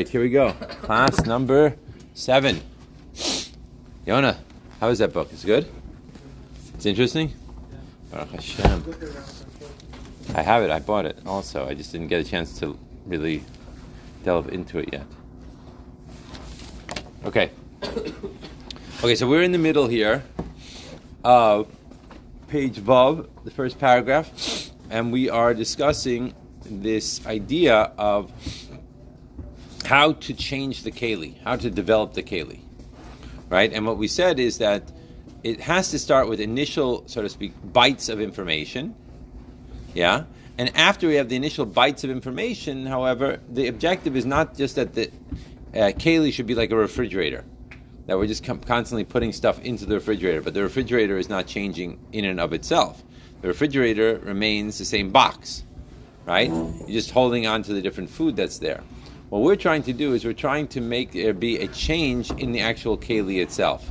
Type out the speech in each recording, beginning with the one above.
Right, here we go. Class number seven. Yona, how is that book? It's good? It's interesting? Baruch Hashem. I have it, I bought it also. I just didn't get a chance to really delve into it yet. Okay. Okay, so we're in the middle here of page Vav, the first paragraph, and we are discussing this idea of how to change the keli, how to develop the keli, right? And what we said is that it has to start with initial, so to speak, bites of information, yeah. And after we have the initial bites of information, however, the objective is not just that the uh, should be like a refrigerator, that we're just com- constantly putting stuff into the refrigerator, but the refrigerator is not changing in and of itself. The refrigerator remains the same box, right? You're just holding on to the different food that's there. What we're trying to do is we're trying to make there be a change in the actual keli itself.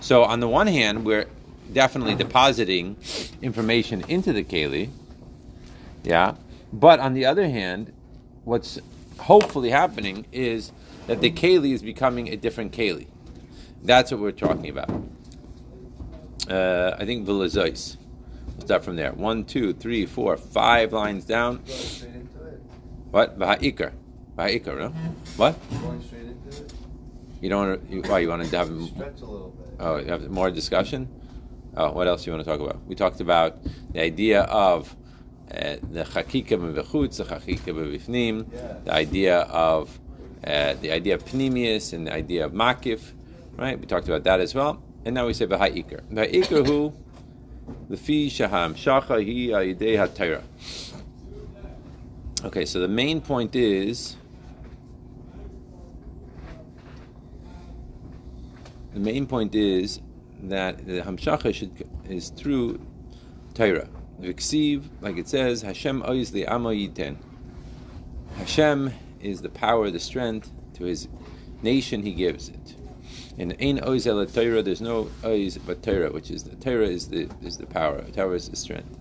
So on the one hand, we're definitely depositing information into the keli, yeah. But on the other hand, what's hopefully happening is that the keli is becoming a different keli. That's what we're talking about. Uh, I think vilazois. We'll start from there. One, two, three, four, five lines down. What? V'ha'ikar. V'ha'ikar, no? What? Going straight into it. You don't want to, you, why, you want to have, Stretch a little bit. oh, have more discussion? Oh, what else do you want to talk about? We talked about the idea of uh, the chakika b'vechutz, the chakika Yeah. the idea of uh, the idea of pnimius and the idea of makif, right? We talked about that as well. And now we say v'ha'ikar. V'ha'ikar hu, l'fi shaham shacha hi ha'idei ha'tayra. Okay, so the main point is the main point is that the hamshacha is through Torah. Viksiv, like it says, Hashem ois yiten. Hashem is the power, the strength to His nation. He gives it. And ein ois el Torah. There's no ois but Torah, which is the Torah is the is the power. Torah is the strength.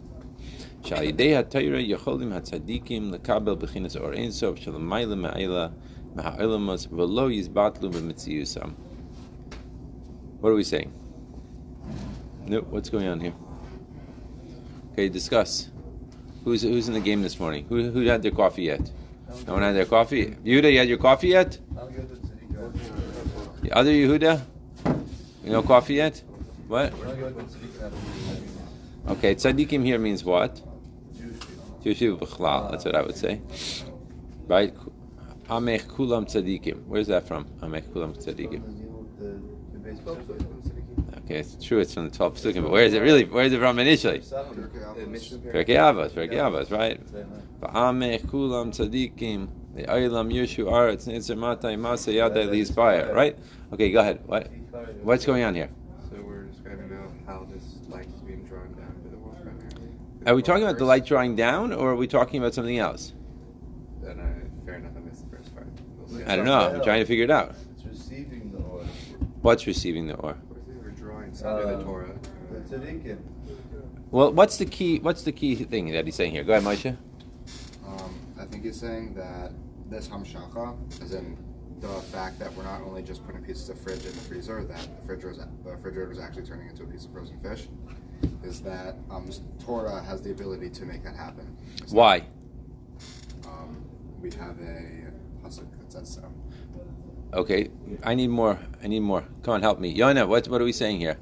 Shalidei ha-Torah yocholim ha-tzadikim lekabel b'chinas or ein sof shalamayla ma'ila ma'a'ilamos v'lo yizbatlu b'mitziyusam. What are we saying? No, what's going on here? Okay, discuss. Who's who's in the game this morning? Who who had their coffee yet? No one had their coffee. Yehuda, you had your coffee yet? The other Yehuda, you know coffee yet? What? Okay, tzaddikim here means what? Jewish people. That's what I would say. Right? Amech kulam tzaddikim. Where's that from? Amech kulam tzaddikim. The, the baseball. Okay, it's true. It's from the twelve psukim, but where is it really? Where is it from initially? Seven. Perkei Avos, Perkei Avos, right? Va'amech kulam tzadikim, le'aylam yeshu aretz nitzer matai masa yadai li'isbaya, right? Okay, go ahead. What? What's going on here? So we're describing now how this light is being drawn down to the world primarily. Are we talking about the light drawing down, or are we talking about something else? And uh, fair enough, I missed the first part. I don't know. I'm trying to figure it out. It's receiving the oil. What's receiving the or? Of course, drawing under Uh, the Torah. The Tzaddikim. Well, what's the key? What's the key thing that he's saying here? Go ahead, Moshe. Um, I think he's saying that this hamshacha, as in the fact that we're not only just putting pieces of fridge in the freezer, that the refrigerator is, the refrigerator is actually turning into a piece of frozen fish, is that um, Torah has the ability to make that happen. It's Why? Um, we have a pasuk that says so. Okay, I need more. I need more. Come on, help me, Yona. What what are we saying here?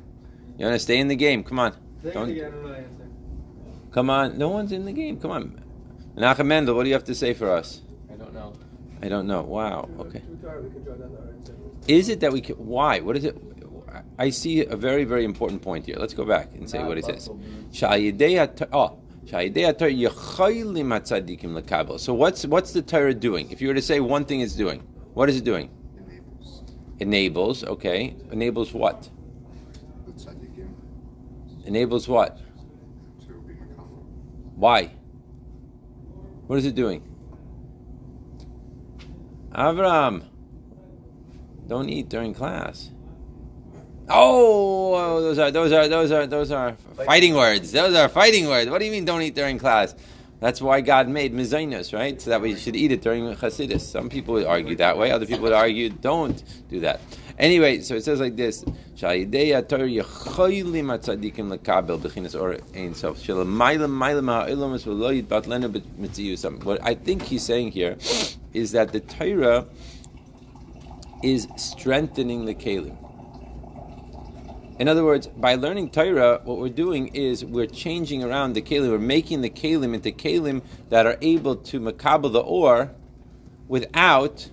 Yona, stay in the game. Come on. Don't. Come on. No one's in the game. Come on. Menachem Mendel, what do you have to say for us? I don't know. I don't know. Wow. Okay. Is it that we can, why? What is it? I see a very, very important point here. Let's go back and say what it says. Oh, Sha'yidei haTorah yecholim hatzadikim lekabel. So what's what's the Torah doing? If you were to say one thing it's doing, what is it doing? Enables. Okay. Enables what? Enables what? to be makabel. Why? What is it doing? Avram, don't eat during class. Oh, those are those are those are those are fighting words. Those are fighting words. What do you mean don't eat during class? That's why God made mizainos, right? So that we should eat it during Chasidus. Some people would argue that way. Other people would argue don't do that. Anyway, so it says like this. What I think he's saying here is that the Torah is strengthening the kalim. In other words, by learning Torah, what we're doing is we're changing around the kalim. We're making the kalim into kalim that are able to makabel the or without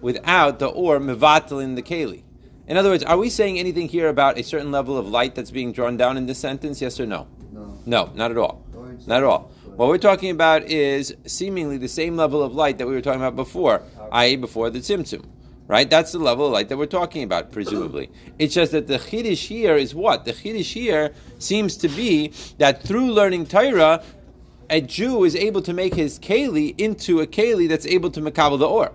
without the or mevatel in the keli. In other words, are we saying anything here about a certain level of light that's being drawn down in this sentence? Yes or no? No. No, not at all. Not at all. What we're talking about is seemingly the same level of light that we were talking about before, i.e., before the tzimtzum. Right? That's the level of light that we're talking about, presumably. It's just that the chiddush here is what? The chiddush here seems to be that through learning Torah, a Jew is able to make his keli into a keli that's able to makabel the or.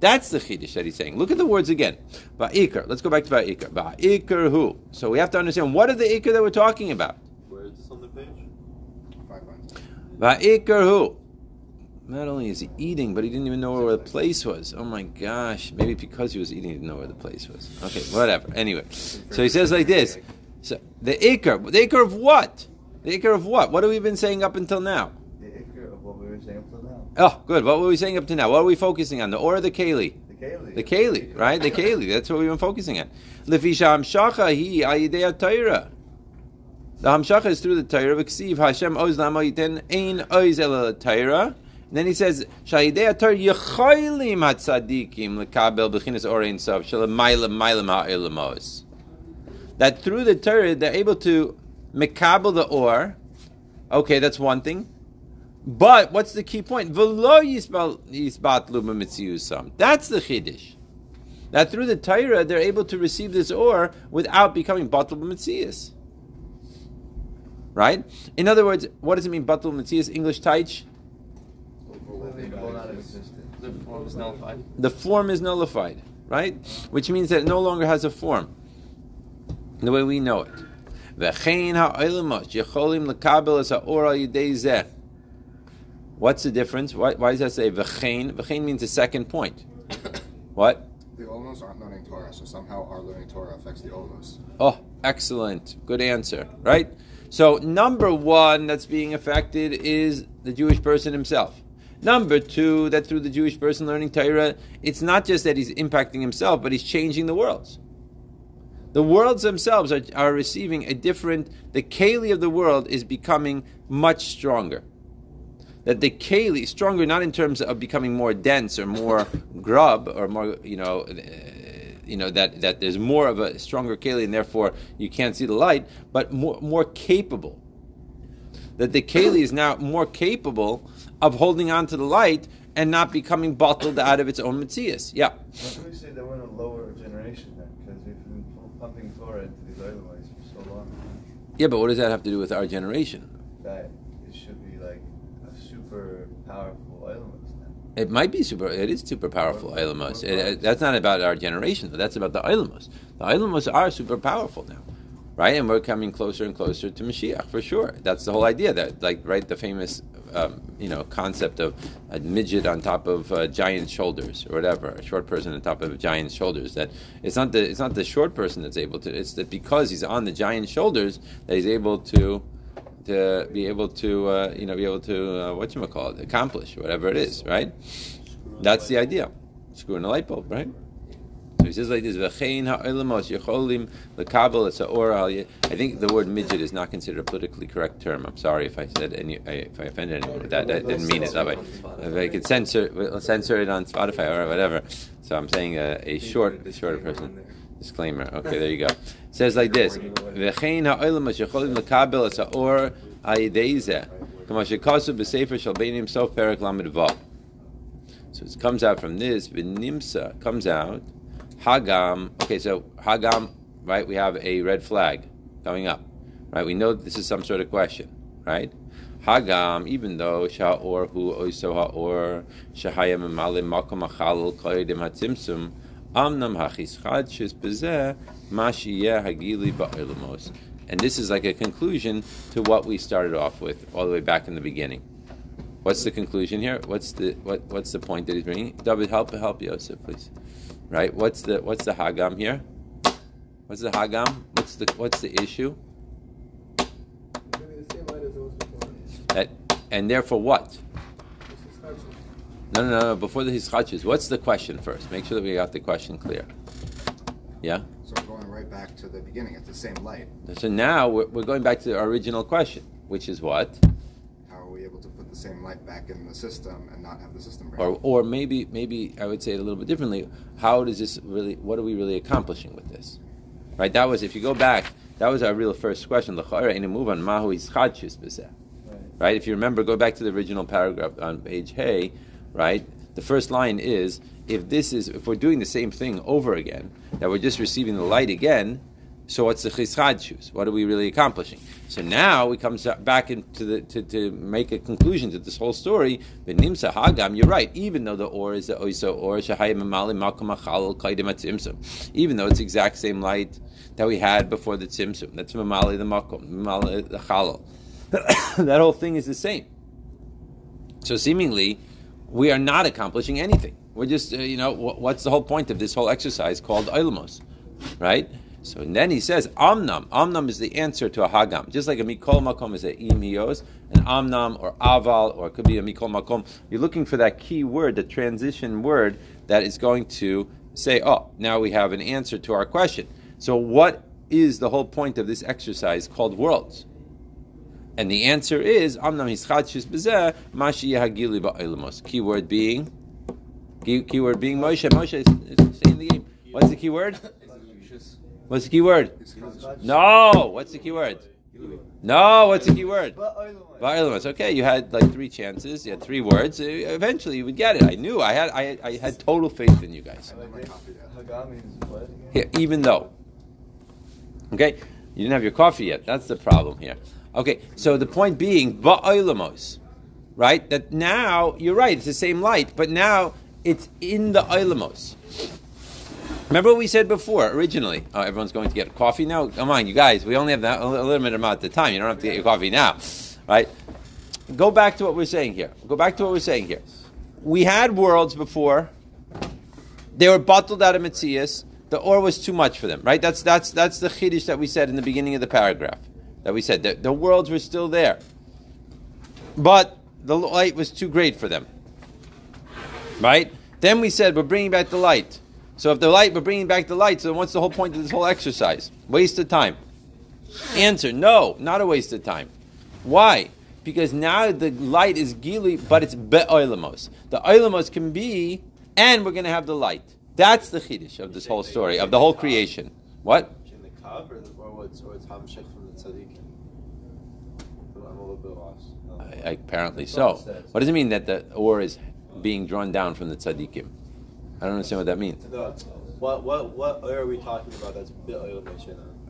That's the chiddush that he's saying. Look at the words again. Ba'ikr. Let's go back to ba'ikr. Ba'ikr who? So we have to understand what are the ikr that we're talking about. Where is this on the page? Five lines. Va'ikr who? Not only is he eating, but he didn't even know where the place was. Oh my gosh. Maybe because he was eating, he didn't know where the place was. Okay, whatever. Anyway. So he says like this. So the ikr. The ikr of what? The ikr of what? What have we been saying up until now? The ikr of what we were saying up till now. Oh, good. What were we saying up to now? What are we focusing on? The or the keli? The Kaylee. The keli, right? The keli. That's what we've been focusing on. Lefisha hamshacha hi ayidei Torah. The hamshacha is through the Torah. V'ksiv Hashem oz lama yiten ein oz el Torah. And then he says, "Shayidei Torah yechoylim hatzadikim lekabel b'chinas orein sof shalamaylam maylam ha'ilamos." That through the Torah they're able to mekabel the or. Okay, that's one thing. But what's the key point? V'lo yisbatlu b'mitziusam. That's the chiddush. That through the Torah they're able to receive this or without becoming batul b'mitzius. Right? In other words, what does it mean batul b'mitzius? English taich? Completely blown out of existence. The form is nullified. The form is nullified, right? Which means that it no longer has a form, the way we know it. V'chein ha'olamos yecholim lekabel es ha'or al. What's the difference? Why, why does that say v'chein? V'chein means the second point. What? The Olamos aren't learning Torah, so somehow our learning Torah affects the Olamos. Oh, excellent. Good answer, right? So, number one that's being affected is the Jewish person himself. Number two, that through the Jewish person learning Torah, it's not just that he's impacting himself, but he's changing the worlds. The worlds themselves are, are receiving a different, the Kali of the world is becoming much stronger. That the Kali, stronger not in terms of becoming more dense or more grub or more, you know, uh, you know that, that there's more of a stronger Kali and therefore you can't see the light, but more, more capable. That the Kali is now more capable of holding on to the light and not becoming bottled out of its own mitzias. Yeah. Why do we say that we're in a lower generation then? Because we've been pumping Torah into these Oilamites for so long. Yeah, but what does that have to do with our generation? That it should be like a super powerful now. It might be super. It is super powerful Ilamos. That's not about our generation, though. That's about the Ilamos. The Ilamos are super powerful now, right? And we're coming closer and closer to Mashiach for sure. That's the whole idea. That like right, the famous um, you know concept of a midget on top of giant shoulders or whatever, a short person on top of a giant's shoulders. That it's not the it's not the short person that's able to. It's that because he's on the giant shoulders that he's able to to be able to uh, you know be able to uh, what you call it accomplish whatever it is right that's the idea screwing a light bulb right so he says like this "V'chein ha'olamos yecholim lekabel ye-" I think the word midget is not considered a politically correct term I'm sorry if I said any if I offended anyone with that I didn't mean it that way if I could censor censor it on Spotify or whatever so I'm saying a, a short shorter person Disclaimer. Okay, there you go. It says like this: V'chein ha'olam shecholim lekabel vav. So it comes out from this. V'nimsa comes out. Hagam. Okay, so Hagam. Right, we have a red flag coming up. Right, we know this is some sort of question. Right. Hagam, even though Sha'or hu oiso ha'or shahayim emalim makom achal koydim hatzimsum amnam hachischad shis bezeh mashiyeh hagili ba'ilamos. And this is like a conclusion to what we started off with all the way back in the beginning. What's the conclusion here? What's the what? What's the point that he's bringing? David, help help Yosef, please. Right? What's the what's the hagam here? What's the hagam? What's the what's the issue? Maybe the same light as it was before. That and therefore what? The. No, no, no, no. Before the hischachis, what's the question first? Make sure that we got the question clear. Yeah. So we're going right back to the beginning. It's the same light. So now we're, we're going back to our original question, which is what? How are we able to put the same light back in the system and not have the system break? Or, or maybe, maybe I would say it a little bit differently. How does this really? What are we really accomplishing with this? Right. That was if you go back. That was our real first question. L'chara in a move on mahu ischadshus b'zeh. Right. Right. If you remember, go back to the original paragraph on page Hey. Right. The first line is if this is if we're doing the same thing over again, that we're just receiving the light again. So what's the chischadshus? What are we really accomplishing? So now we come back into the to, to make a conclusion to this whole story. Benimsa hagam, you're right. Even though the or is the oiso or shahayim amali malkum achal kaidim atzimsum, even though it's exact same light that we had before the tzimsum. That's mamali the makom, mamali the chalal. that whole thing is the same. So seemingly, we are not accomplishing anything. We're just, uh, you know, wh- what's the whole point of this whole exercise called Oilamos, right? So then he says, Amnam. Amnam is the answer to a Hagam. Just like a Mikol Makom is a Imios, an Amnam or Aval, or it could be a Mikol Makom. You're looking for that key word, the transition word that is going to say, oh, now we have an answer to our question. So what is the whole point of this exercise called worlds? And the answer is Amnam Hischatshis Bezeh Mashi Yehagili Ba'ilamos. Keyword being key, keyword being Moshe. Moshe is, is saying the game. What's the keyword? What's the key word? No. What's the key word? No. What's the key word? Oilamai. Okay, you had like three chances. You had three words. Uh, Eventually, you would get it. I knew. I had. I, I had total faith in you guys. Even though. Okay, you didn't have your coffee yet. That's the problem here. Okay, so the point being, ba'ilamos, right? That now you're right. It's the same light, but now it's in the ilamos. Remember what we said before originally? Oh, everyone's going to get coffee now. Come on, you guys. We only have that, a limited amount of time. You don't have to get your coffee now, right? Go back to what we're saying here. Go back to what we're saying here. We had worlds before. They were bottled out of Mitzias. The or was too much for them, right? That's that's that's the chiddush that we said in the beginning of the paragraph. That we said the worlds were still there, but the light was too great for them, right? Then we said we're bringing back the light. So if the light, we're bringing back the light. So what's the whole point of this whole exercise? Waste of time. Answer: No, not a waste of time. Why? Because now the light is gili, but it's be'oilamos. The oilamos can be, and we're going to have the light. That's the chiddush of this whole story, of the whole creation. What? In the Kav or, or what's or it's Hamshech from the Tzaddikim? I'm a little bit lost. No. I- Apparently so. What does it mean that the ore is being drawn down from the tzaddikim? I don't understand what that means. No, what what what oil are we talking about? That's bit oil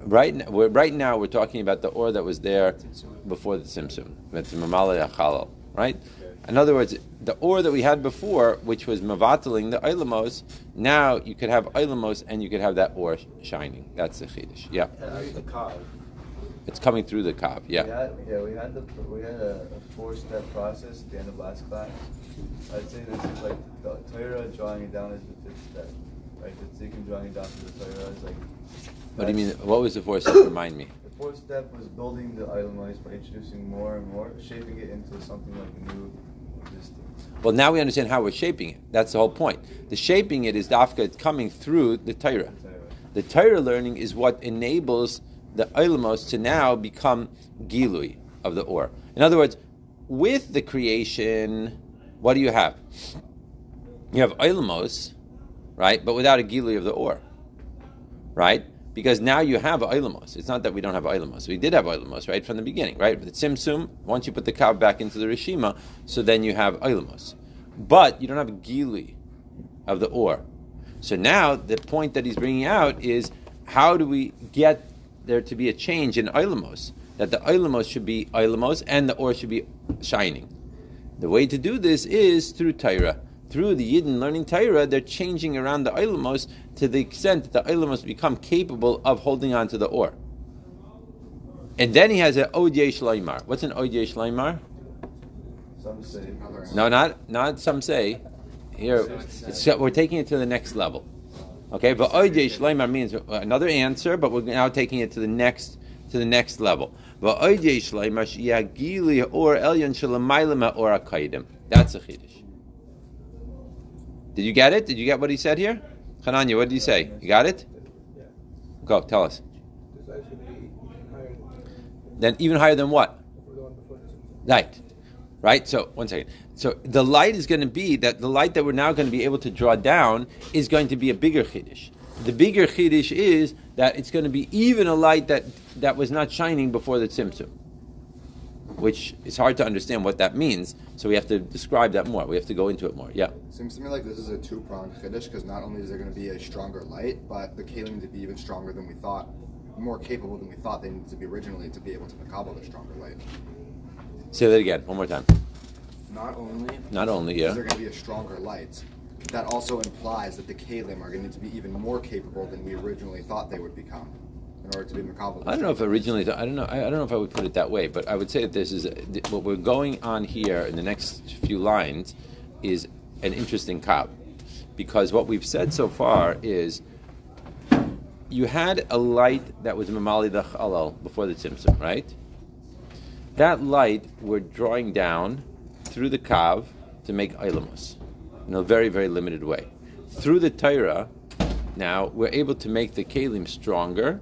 Right, n- we're, right now, we're talking about the ore that was there before the Simsum. That's Mamala Yachalal, right? In other words, the ore that we had before, which was mavataling the oilamos, now you could have oilamos and you could have that ore shining. That's the chiddush. Yeah, And that's the Kav. It's coming through the. We Yeah, had, yeah, we had the we had a, a four step process at the end of last class. I'd say this is like the Torah drawing it down is the fifth step. Right, the tzidkim drawing it down to the Torah is like. what do you mean? What was the fourth step? Remind me. The fourth step was building the Ilamais by introducing more and more, shaping it into something like a new existence. Well, now we understand how we're shaping it. That's the whole point. The shaping it is dafka. It's coming through the. Torah. The Torah learning is what enables the Oilamos to now become Gilui of the Or. In other words, with the creation, what do you have? You have Oilamos, right? But without a Gilui of the Or, right? Because now you have Oilamos. It's not that we don't have Oilamos. We did have Oilamos, right, from the beginning, right? With the Tzimtzum, once you put the Kav back into the Rishima, so then you have Oilamos. But you don't have a Gilui of the Or. So now the point that he's bringing out is how do we get there to be a change in Oilamos? That the Oilamos should be Oilamos and the Or should be shining. The way to do this is through Torah. Through the Yidden learning Torah, they're changing around the Oilamos to the extent that the Oilamos become capable of holding on to the Or. And then he has an Odye Shleimar. What's an Odye Shleimar? Some say. No, not not some say. Here, it's, we're taking it to the next level. Okay, but oidei shleimar means another answer, but we're now taking it to the next to the next level. But oidei shleimar shiagili or elyon shalamaylam or akaidim. That's a chiddush. Did you get it? Did you get what he said here? Hananya, what did he say? You got it? Go, tell us. This light should be higher Then even higher than what? for the one before the Tzimtzum. Light. Right? So, one second. So, the light is going to be that the light that we're now going to be able to draw down is going to be a bigger chiddush. The bigger chiddush is that it's going to be even a light that, that was not shining before the tzimtzum. Which is hard to understand what that means, so we have to describe that more. We have to go into it more. Yeah. Seems to me like this is a two-pronged chiddush because not only is there going to be a stronger light, but the kalim to be even stronger than we thought, more capable than we thought they needed to be originally to be able to makabel the stronger light. Say that again, one more time. Not only Not only, yeah. there going to be a stronger light, that also implies that the kalim are going to be even more capable than we originally thought they would become in order to be makabel. I don't know if originally, I don't know, I don't know if I would put it that way, but I would say that this is, what we're going on here in the next few lines is an interesting cop. Because what we've said so far is, you had a light that was Mamali the Chalal before the Tzimtzum, right? That light we're drawing down through the Kav to make Ilamos in a very, very limited way. Through the Torah, now we're able to make the Kalim stronger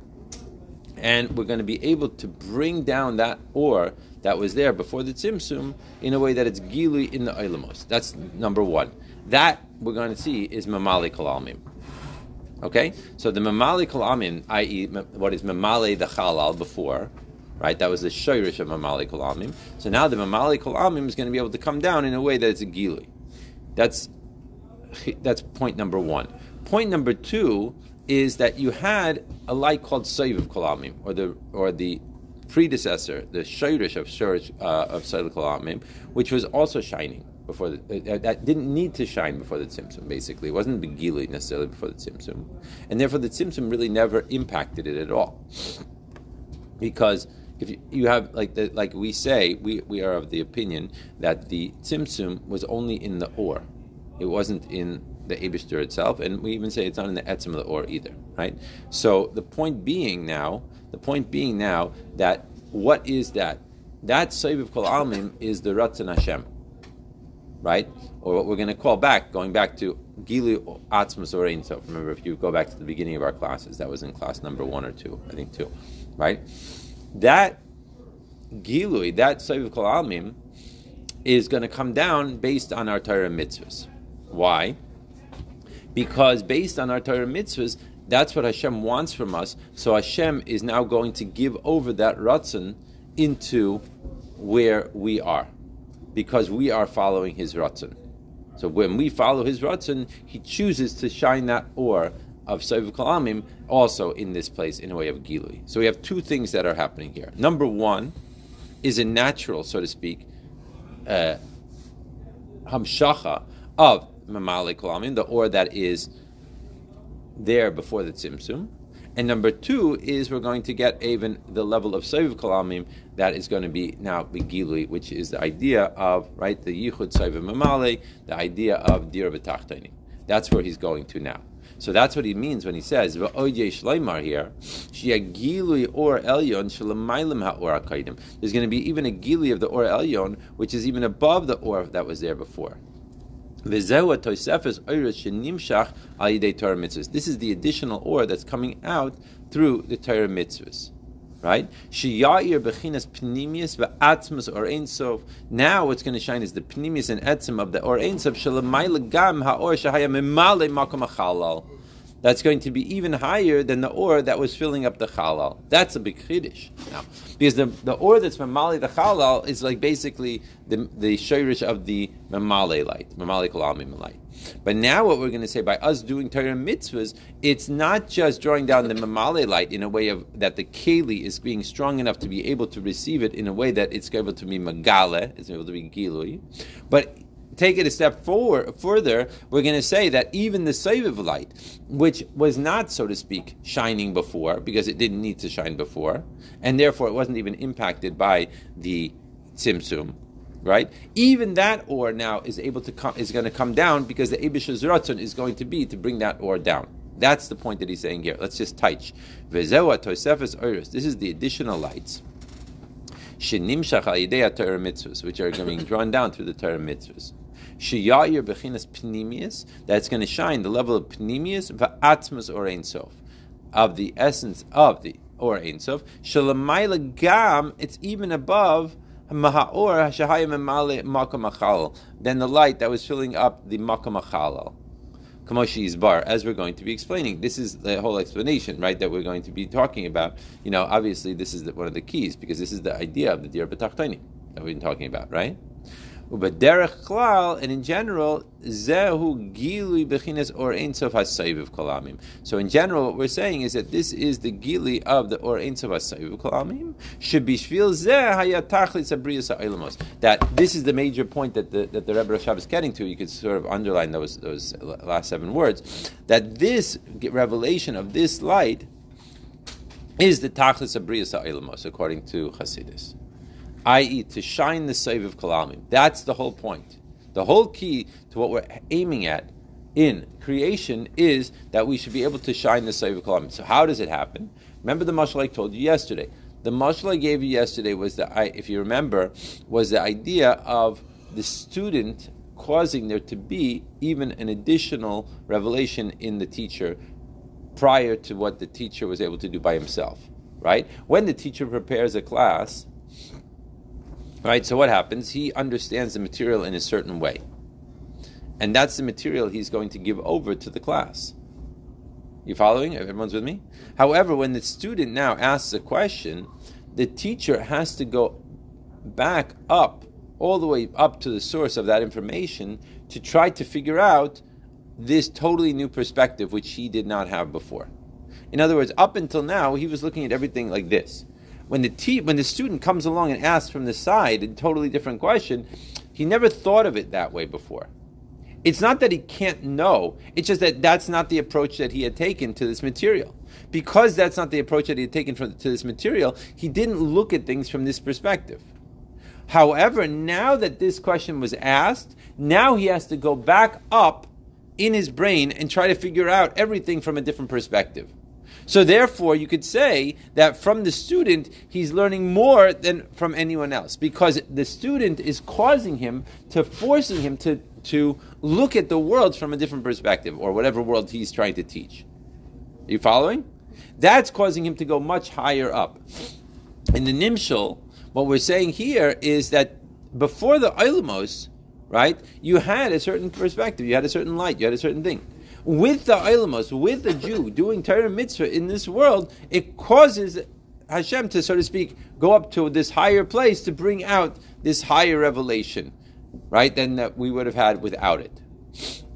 and we're going to be able to bring down that ore that was there before the tzimtzum in a way that it's gili in the oilamos. That's number one. That we're going to see is mamali kalalmim. Okay, so the mamali kalalmim, i.e., what is mamali the halal before, right? That was the shoyrish of mamali kalalmim. So now the mamali kalalmim is going to be able to come down in a way that it's a gili. That's that's point number one. Point number two is that you had a light called Saiv of Kalamim, or the or the predecessor, the Shirish of Shirish uh, of Saiv Kalamim, which was also shining before the, uh, that didn't need to shine before the Tzimtzum. Basically, it wasn't Begili necessarily before the Tzimtzum, and therefore the Tzimtzum really never impacted it at all, because. If you, have like the, like we say, we, we are of the opinion that the tzimtzum was only in the or, it wasn't in the Abishter itself, and we even say it's not in the etzim of the or either, right? So the point being now, the point being now that what is that? That Saiv Kol Almim is the Ratzon Hashem, right? Or what we're going to call back, going back to Gili Atzmas or So. Remember, if you go back to the beginning of our classes, that was in class number one or two, I think two, right? That Gilui, that Saiv Kol Almim, is going to come down based on our Torah mitzvahs. Why? Because based on our Torah mitzvahs, that's what Hashem wants from us. So Hashem is now going to give over that ratzon into where we are, because we are following His ratzon. So when we follow His ratzon, He chooses to shine that or of Saiv Kalamim also in this place in a way of Gilui. So we have two things that are happening here. Number one is a natural, so to speak, uh, hamshacha of mamale kalamim, the or that is there before the tzimtzum. And number two is we're going to get even the level of Saiv Kalamim that is going to be now Begili, which is the idea of, right, the Yichud Saiv Mamale, the idea of Dir B'tachtani. That's where he's going to now. So that's what he means when he says shleimar here. Or elyon. There's going to be even a gili of the or elyon, which is even above the or that was there before. This is the additional or that's coming out through the Torah mitzvahs. Right? Shiyair bechinas pnimius ve'atzmas or ein sof. Now what's going to shine is the pnimius and etzim of the or ein sof shalamayla gam ha'or shahaya mimale makom achalal. That's going to be even higher than the or that was filling up the chalal. That's a big chiddush now, because the, the or that's mamali the chalal is like basically the the shirish of the mamale light, mamale kalamim light. But now what we're going to say by us doing Torah mitzvahs, it's not just drawing down the mamale light in a way of that the keli is being strong enough to be able to receive it in a way that it's able to be magale, it's able to be gilui, but take it a step forward, further, we're going to say that even the Saviv light, which was not, so to speak, shining before, because it didn't need to shine before, and therefore it wasn't even impacted by the Tzimtzum, right? Even that ore now is able to come is going to come down because the Abish's Ratzon is going to be to bring that ore down. That's the point that he's saying here. Let's just touch. This is the additional lights. Which are being drawn down through the Torah mitzvahs. Sheyayir bechinas pnimius, that's going to shine the level of pnimius va'atzmas or ein sof, of the essence of the or ein sof. Shalamayla gam, it's even above mahaor hashahayim emale makam achal, than the light that was filling up the makam achalal. As we're going to be explaining. This is the whole explanation, right, that we're going to be talking about. You know, obviously, this is the, one of the keys because this is the idea of the Dir that we've been talking about, right? But derech klal, and in general, zehu gili bechinas or ein sof hasayiv kalamim. So in general, what we're saying is that this is the gili of the or ein sof hasayiv kalamim. Should be shvil zeh hayatachlit sabriyas ha'ilamos. That this is the major point that the that the Rebbe Rashab is getting to. You could sort of underline those those last seven words. That this revelation of this light is the tachlis sabriyas ha'ilamos, according to Hasidus i.e., to shine the Saiv of Kalamim. That's the whole point. The whole key to what we're aiming at in creation is that we should be able to shine the Saiv of Kalamim. So, how does it happen? Remember the mashal I told you yesterday. The mashal I gave you yesterday was that, if you remember, was the idea of the student causing there to be even an additional revelation in the teacher prior to what the teacher was able to do by himself. Right? When the teacher prepares a class, Right? So what happens? He understands the material in a certain way. And that's the material he's going to give over to the class. You following? Everyone's with me? However, when the student now asks a question, the teacher has to go back up, all the way up to the source of that information to try to figure out this totally new perspective which he did not have before. In other words, up until now, he was looking at everything like this when the te- when the student comes along and asks from the side a totally different question, he never thought of it that way before. It's not that he can't know; it's just that that's not the approach that he had taken to this material. Because that's not the approach that he had taken for, to this material, he didn't look at things from this perspective. However, now that this question was asked, now he has to go back up in his brain and try to figure out everything from a different perspective. So therefore, you could say that from the student, he's learning more than from anyone else because the student is causing him to forcing him to, to look at the world from a different perspective or whatever world he's trying to teach. Are you following? That's causing him to go much higher up. In the Nimshal, what we're saying here is that before the Ilamos, right, you had a certain perspective, you had a certain light, you had a certain thing with the Ilamos, with the Jew doing Torah mitzvah in this world, it causes Hashem to, so to speak, go up to this higher place to bring out this higher revelation, right, than that we would have had without it.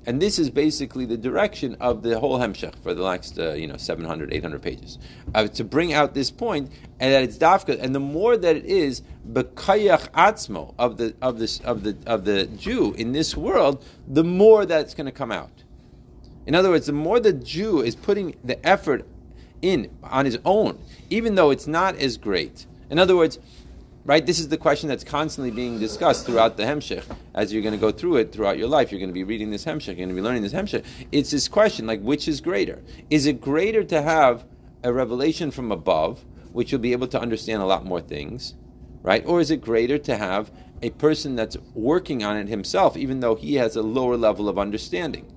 And this is basically the direction of the whole Hemshech for the next, uh, you know, 700, 800 pages. Uh, to bring out this point, and that it's dafka, and the more that it is bekayach atzmo of the of this of the of the Jew in this world, the more that's going to come out. In other words, the more the Jew is putting the effort in on his own, even though it's not as great. In other words, right, this is the question that's constantly being discussed throughout the Hemshech. As you're going to go through it throughout your life, you're going to be reading this Hemshech, you're going to be learning this Hemshech. It's this question, like, which is greater? Is it greater to have a revelation from above, which you'll be able to understand a lot more things, right? Or is it greater to have a person that's working on it himself, even though he has a lower level of understanding?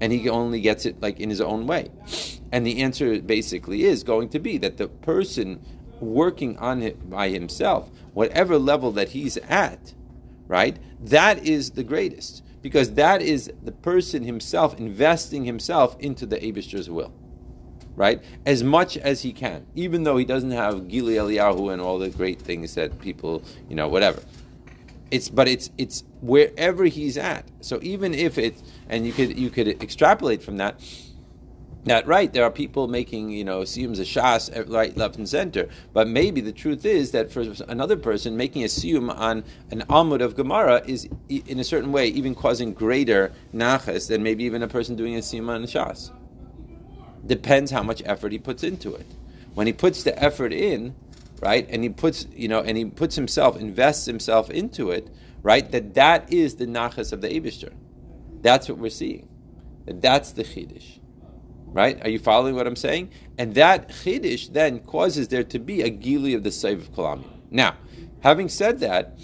And he only gets it like in his own way. And the answer basically is going to be that the person working on it by himself, whatever level that he's at, right, that is the greatest. Because that is the person himself investing himself into the Abishter's will. Right? As much as he can. Even though he doesn't have Gili Eliyahu and all the great things that people, you know, whatever. It's but it's it's wherever he's at. So even if it and you could you could extrapolate from that that right there are people making you know siyums a shas eh, right left and center. But maybe the truth is that for another person making a siyum on an amud of gemara is in a certain way even causing greater nachas than maybe even a person doing a siyum on a shas. Depends how much effort he puts into it. When he puts the effort in right? And he puts, you know, and he puts himself, invests himself into it, right? That that is the nachas of the Abishter. That's what we're seeing. That that's the chiddush, right? Are you following what I'm saying? And that chiddush then causes there to be a gili of the save of kalamim. Now, having said that,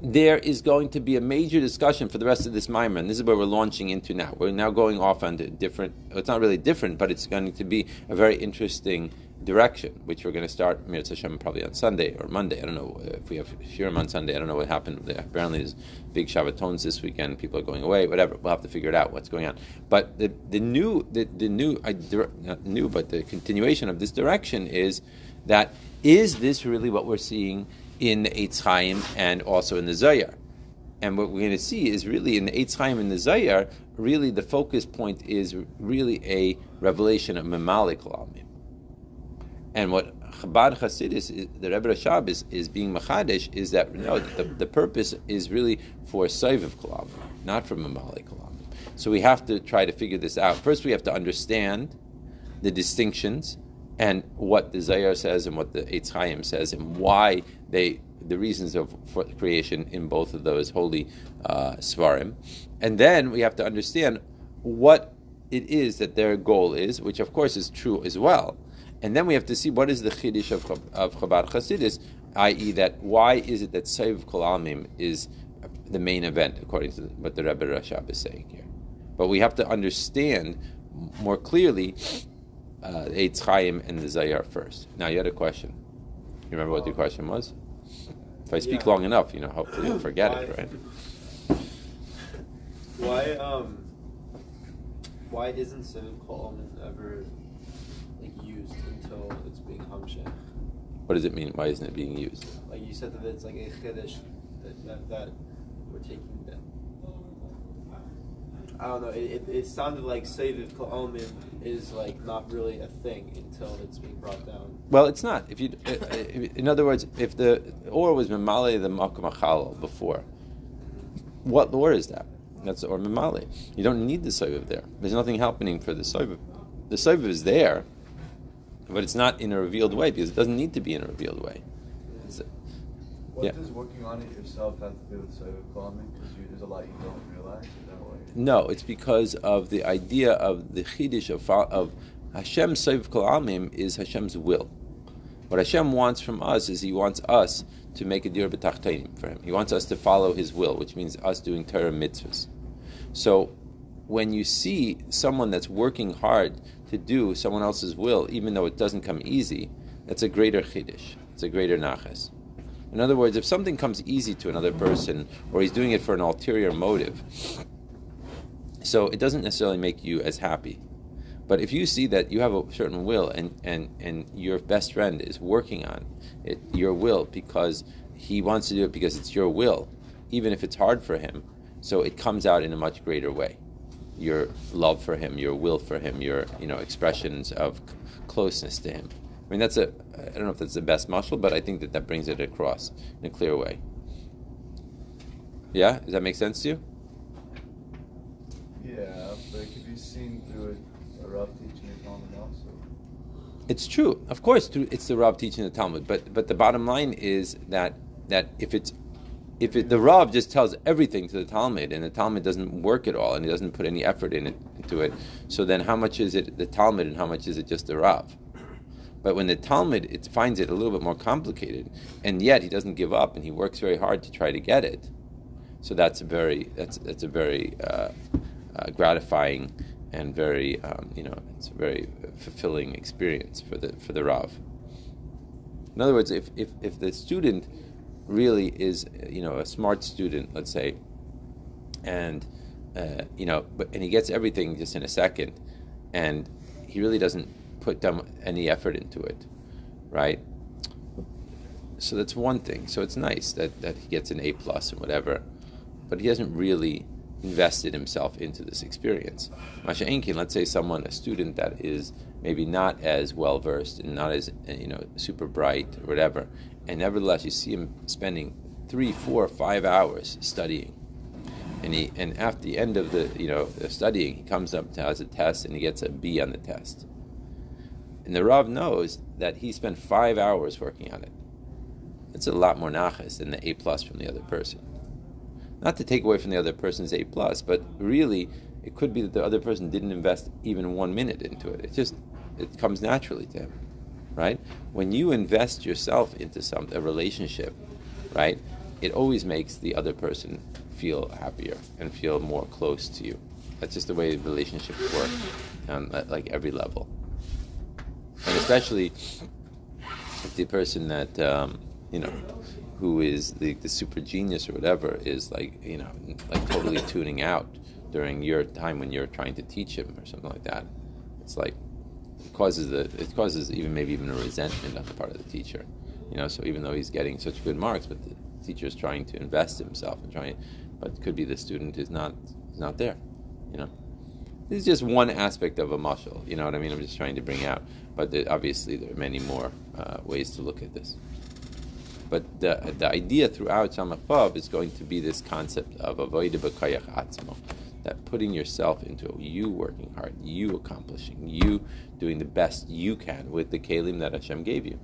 there is going to be a major discussion for the rest of this mimer, and this is where we're launching into now. We're now going off on different. It's not really different, but it's going to be a very interesting direction, which we're going to start Mirz Hashem probably on Sunday or Monday. I don't know uh, if we have Shirim on Sunday. I don't know what happened. There. Apparently, there's big Shabbatones this weekend. People are going away. Whatever. We'll have to figure it out what's going on. But the the new the, the new I, not new, but the continuation of this direction is that is this really what we're seeing in the Eitz Chaim and also in the Zohar? And what we're going to see is really in the Eitz Chaim and the Zohar, really the focus point is really a revelation of Memalik Lamim. And what Chabad Hasidus, is, the Rebbe Rashab is, is being Machadesh, is that no, the, the purpose is really for Saiviv Kalam, not for Mamalik Kalam. So we have to try to figure this out. First, we have to understand the distinctions and what the Zohar says and what the Eitz Chaim says and why they the reasons of creation in both of those holy uh, svarim, and then we have to understand what it is that their goal is, which of course is true as well. And then we have to see what is the chiddush of, of Chabad Chasidus, i.e., that why is it that Saiv Kol Almim is the main event, according to what the Rebbe Rashab is saying here. But we have to understand more clearly uh, Eitz Chaim and the Zohar first. Now, you had a question. You remember what the question was? If I speak Yeah. long enough, you know, hopefully you'll forget it, right? Why um why isn't Saiv Kol Almim ever like used until it's being Hamshech? What does it mean? Why isn't it being used? Like you said that it's like a chiddush that, that, that we're taking that. I don't know. It, it, it sounded like Seviv Ko'omim is like not really a thing until it's being brought down. Well, it's not. If you, in other words, if the or was memale the makom before, what or is that? That's or memale. You don't need the soiv there. There's nothing happening for the soiv. The soiv is there, but it's not in a revealed way because it doesn't need to be in a revealed way. It's, What Yeah. does working on it yourself have to do with soil calming? Because there's a lot you don't realize. Is that why? No, it's because of the idea of the chiddush of, of Hashem Seiv Kol Amim is Hashem's will. What Hashem wants from us is He wants us to make a dir b'tachteinim for Him. He wants us to follow His will, which means us doing Torah mitzvahs. So, when you see someone that's working hard to do someone else's will, even though it doesn't come easy, that's a greater chiddush. It's a greater nachas. In other words, if something comes easy to another person, or he's doing it for an ulterior motive, so it doesn't necessarily make you as happy. But if you see that you have a certain will and, and, and your best friend is working on it, your will because he wants to do it because it's your will, even if it's hard for him, so it comes out in a much greater way. Your love for him, your will for him, your you know expressions of c- closeness to him. I mean that's a I don't know if that's the best mashal, but I think that that brings it across in a clear way. Yeah, does that make sense to you? Yeah, but it could be seen through a, a Rav teaching of Talmid also. It's true, of course. through- It's the Rav teaching the Talmid, but but the bottom line is that that if it's if it, the Rav just tells everything to the Talmid and the Talmid doesn't work at all and he doesn't put any effort in it, into it, so then how much is it the Talmid and how much is it just the Rav? But when the Talmid it finds it a little bit more complicated, and yet he doesn't give up and he works very hard to try to get it, so that's a very that's that's a very uh, uh, gratifying and very um, you know it's a very fulfilling experience for the for the Rav. In other words, if, if, if the student really is you know a smart student, let's say, and uh, you know, but and he gets everything just in a second, and he really doesn't put any effort into it, right? So that's one thing. So it's nice that, that he gets an A plus and whatever, but he hasn't really invested himself into this experience. Masha Enkin, let's say someone, a student that is maybe not as well versed and not as you know super bright or whatever, and nevertheless you see him spending three, four, five hours studying, and he and after the end of the you know the studying, he comes up to has a test and he gets a B on the test. And the Rav knows that he spent five hours working on it. It's a lot more nachas than the A plus from the other person. Not to take away from the other person's A plus, but really, it could be that the other person didn't invest even one minute into it. It just it comes naturally to him, right? When you invest yourself into some a relationship, right, it always makes the other person feel happier and feel more close to you. That's just the way relationships work on at, like every level, and especially if the person that um, you know who is the, the super genius or whatever is like you know like totally tuning out during your time when you're trying to teach him or something like that. It's like causes the it causes even maybe even a resentment on the part of the teacher. You know, so even though he's getting such good marks, but the teacher is trying to invest himself and trying, but could be the student is not is not there. You know, this is just one aspect of a mashal. You know what I mean? I'm just trying to bring out, but obviously there are many more uh, ways to look at this. But the the idea throughout Shamachav is going to be this concept of avodah b'kayach atzmo, that putting yourself into you working hard, you accomplishing, you doing the best you can with the kalim that Hashem gave you.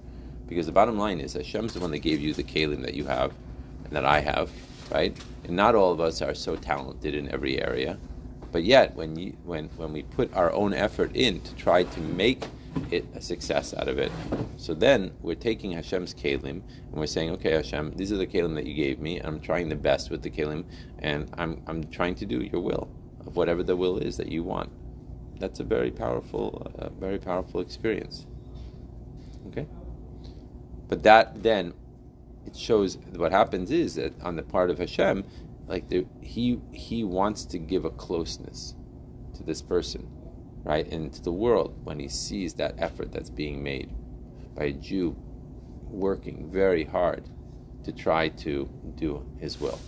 Because the bottom line is Hashem's the one that gave you the kalim that you have and that I have, right? And not all of us are so talented in every area. But yet when you when when we put our own effort in to try to make it a success out of it. So then we're taking Hashem's kalim and we're saying, okay, Hashem, these are the kalim that you gave me. I'm trying the best with the kalim, and I'm I'm trying to do your will of whatever the will is that you want. That's a very powerful, uh, very powerful experience. Okay, but that then it shows what happens is that on the part of Hashem, like the, he he wants to give a closeness to this person right, into the world when he sees that effort that's being made by a Jew working very hard to try to do his will.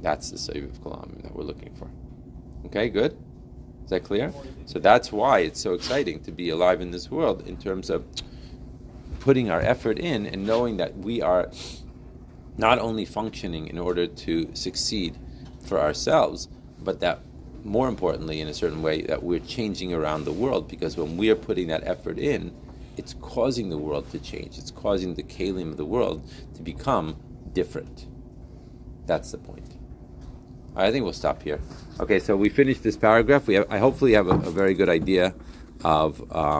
That's the Saiv Kol Almim that we're looking for. Okay, good? Is that clear? So that's why it's so exciting to be alive in this world in terms of putting our effort in and knowing that we are not only functioning in order to succeed for ourselves, but that more importantly, in a certain way, that we're changing around the world because when we are putting that effort in, it's causing the world to change. It's causing the kalim of the world to become different. That's the point. I think we'll stop here. Okay, so we finished this paragraph. We have, I hopefully have a, a very good idea of. Um,